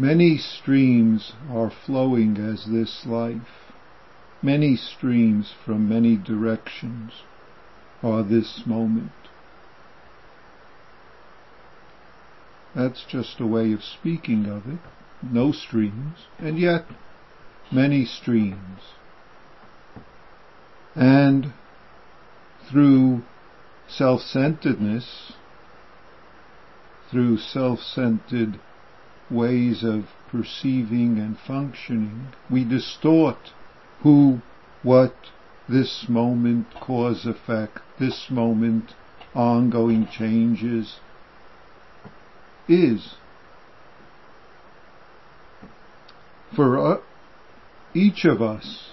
Many streams are flowing as this life. Many streams from many directions are this moment. That's just a way of speaking of it. No streams, and yet many streams. And through self-centeredness, through self-centered ways of perceiving and functioning, we distort who, what, this moment, cause effect, this moment, ongoing changes, is. For uh, each of us,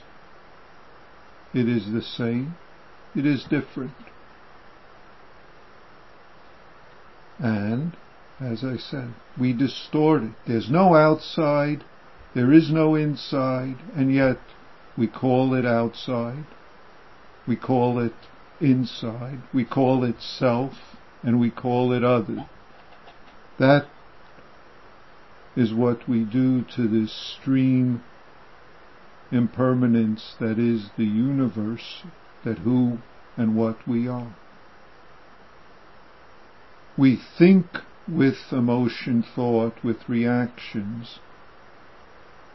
it is the same, it is different. And as I said. We distort it. There's no outside, there is no inside, and yet we call it outside. We call it inside. We call it self, and we call it other. That is what we do to this stream impermanence that is the universe, that who and what we are. We think with emotion, thought, with reactions,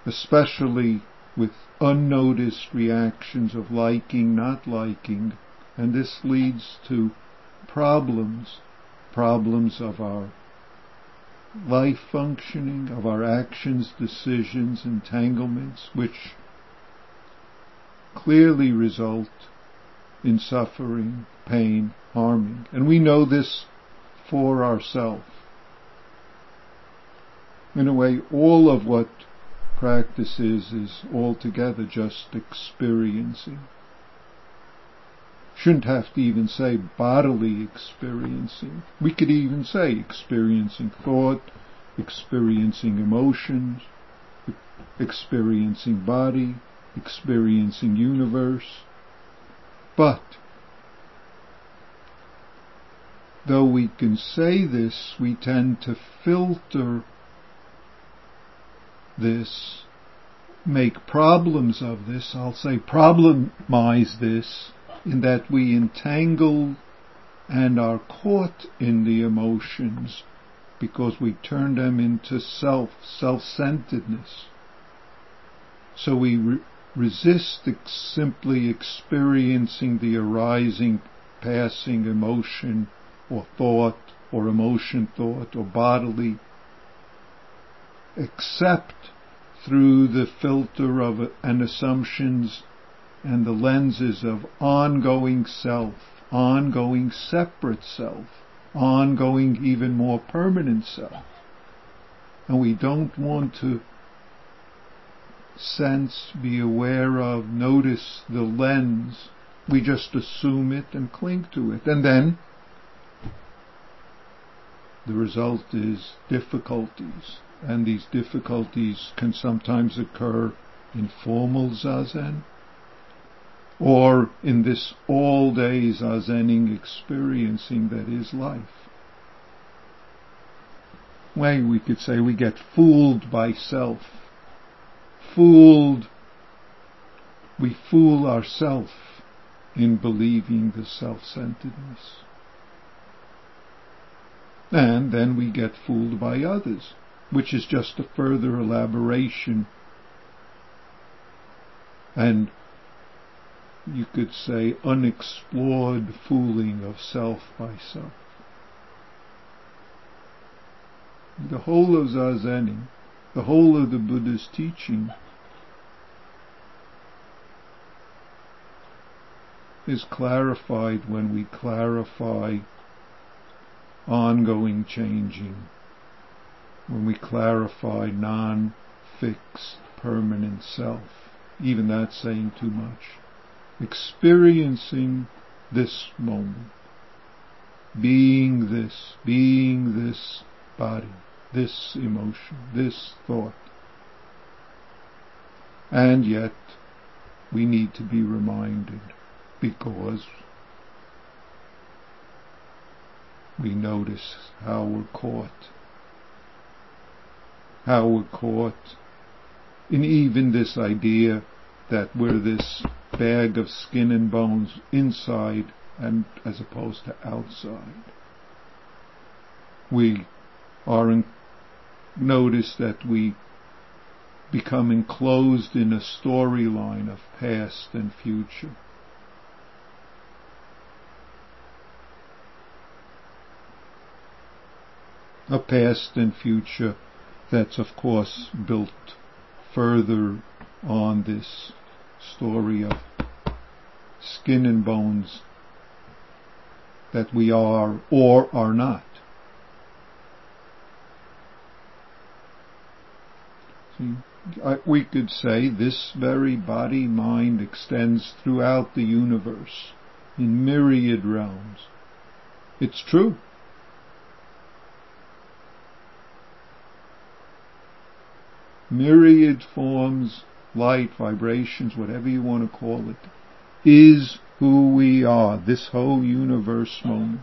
especially with unnoticed reactions of liking, not liking, and this leads to problems, problems of our life functioning, of our actions, decisions, entanglements, which clearly result in suffering, pain, harming. And we know this for ourselves in a way, all of what practice is, is altogether just experiencing. Shouldn't have to even say bodily experiencing. We could even say experiencing thought, experiencing emotions, experiencing body, experiencing universe. But, though we can say this, we tend to filter this, make problems of this, I'll say problemize this, in that we entangle and are caught in the emotions because we turn them into self, self-centeredness. So we re- resist ex- simply experiencing the arising, passing emotion or thought or emotion thought or bodily except through the filter of and assumptions and the lenses of ongoing self, ongoing separate self, ongoing even more permanent self. And we don't want to sense, be aware of, notice the lens. We just assume it and cling to it. And then the result is difficulties and these difficulties can sometimes occur in formal zazen or in this all day zazening experiencing that is life. Way we could say we get fooled by self. Fooled, we fool ourselves in believing the self-centeredness. And then we get fooled by others which is just a further elaboration and you could say unexplored fooling of self by self. The whole of Zazening, the whole of the Buddha's teaching is clarified when we clarify ongoing changing when we clarify non-fixed permanent self. Even that's saying too much. Experiencing this moment. Being this, being this body, this emotion, this thought. And yet, we need to be reminded because we notice how we're caught how we're caught in even this idea that we're this bag of skin and bones inside and as opposed to outside. We are in, notice that we become enclosed in a storyline of past and future. A past and future that's of course built further on this story of skin and bones that we are or are not. See, we could say this very body mind extends throughout the universe in myriad realms. It's true. Myriad forms, light, vibrations, whatever you want to call it, is who we are, this whole universe moment.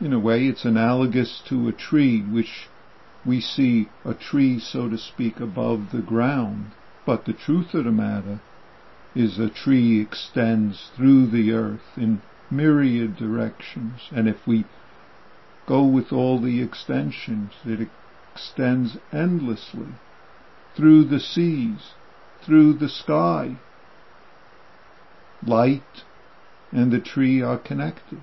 In a way, it's analogous to a tree, which we see a tree, so to speak, above the ground. But the truth of the matter is a tree extends through the earth in myriad directions. And if we go with all the extensions, it extends endlessly through the seas, through the sky. Light and the tree are connected.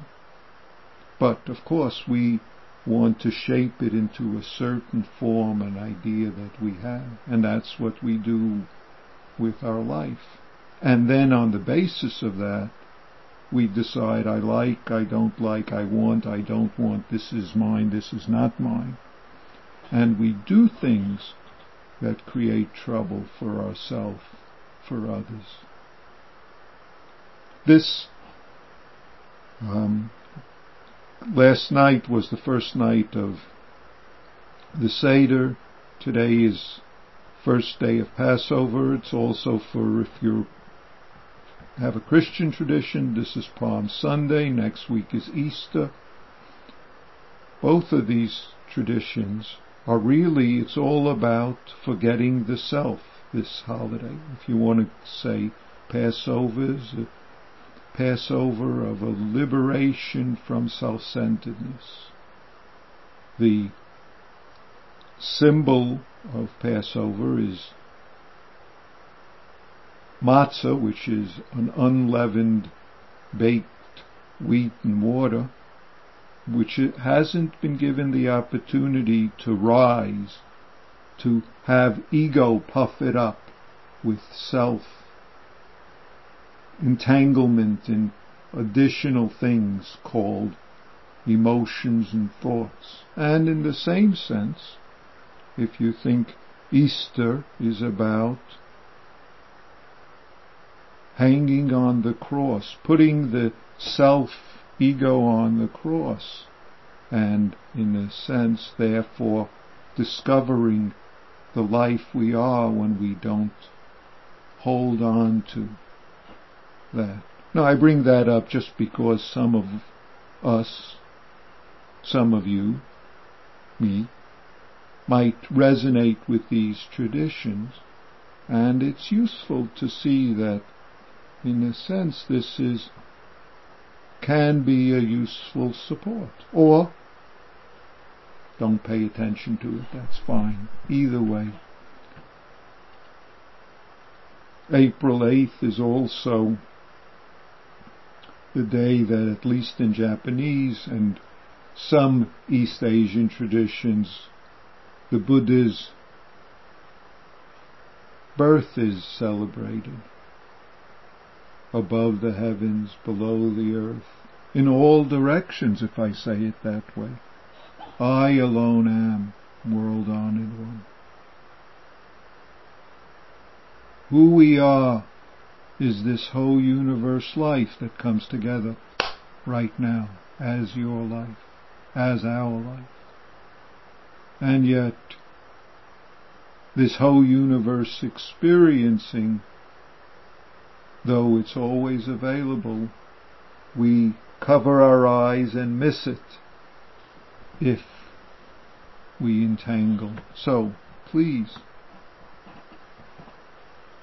But of course we want to shape it into a certain form and idea that we have. And that's what we do with our life. And then on the basis of that, we decide I like, I don't like, I want, I don't want, this is mine, this is not mine. And we do things that create trouble for ourselves, for others. This um, last night was the first night of the Seder. Today is first day of Passover. It's also for if you have a Christian tradition, this is Palm Sunday. Next week is Easter. Both of these traditions are really, it's all about forgetting the self this holiday. If you want to say Passover's, is Passover of a liberation from self-centeredness. The symbol of Passover is matzah, which is an unleavened baked wheat and water, which hasn't been given the opportunity to rise, to have ego puff it up with self entanglement in additional things called emotions and thoughts. And in the same sense, if you think Easter is about hanging on the cross, putting the self ego on the cross, and in a sense, therefore, discovering the life we are when we don't hold on to that. Now I bring that up just because some of us, some of you, me, might resonate with these traditions, and it's useful to see that in a sense this is can be a useful support. Or don't pay attention to it, that's fine. Either way. April 8th is also the day that at least in Japanese and some East Asian traditions, the Buddha's birth is celebrated above the heavens, below the earth, in all directions, if I say it that way. I alone am, world honored one. Who we are is this whole universe life that comes together right now as your life, as our life. And yet, this whole universe experiencing, though it's always available, we cover our eyes and miss it if we entangle. So, please,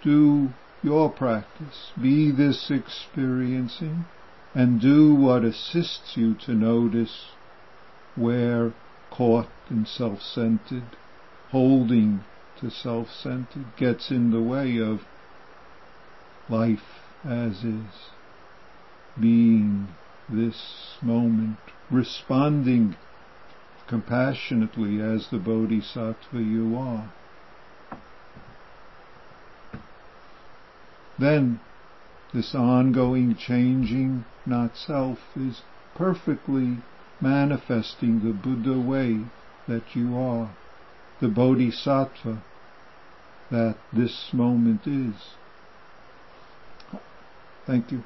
do your practice. Be this experiencing and do what assists you to notice where caught in self-centered, holding to self-centered gets in the way of life as is, being this moment, responding compassionately as the bodhisattva you are. Then this ongoing changing not self is perfectly manifesting the Buddha way that you are, the bodhisattva that this moment is. Thank you.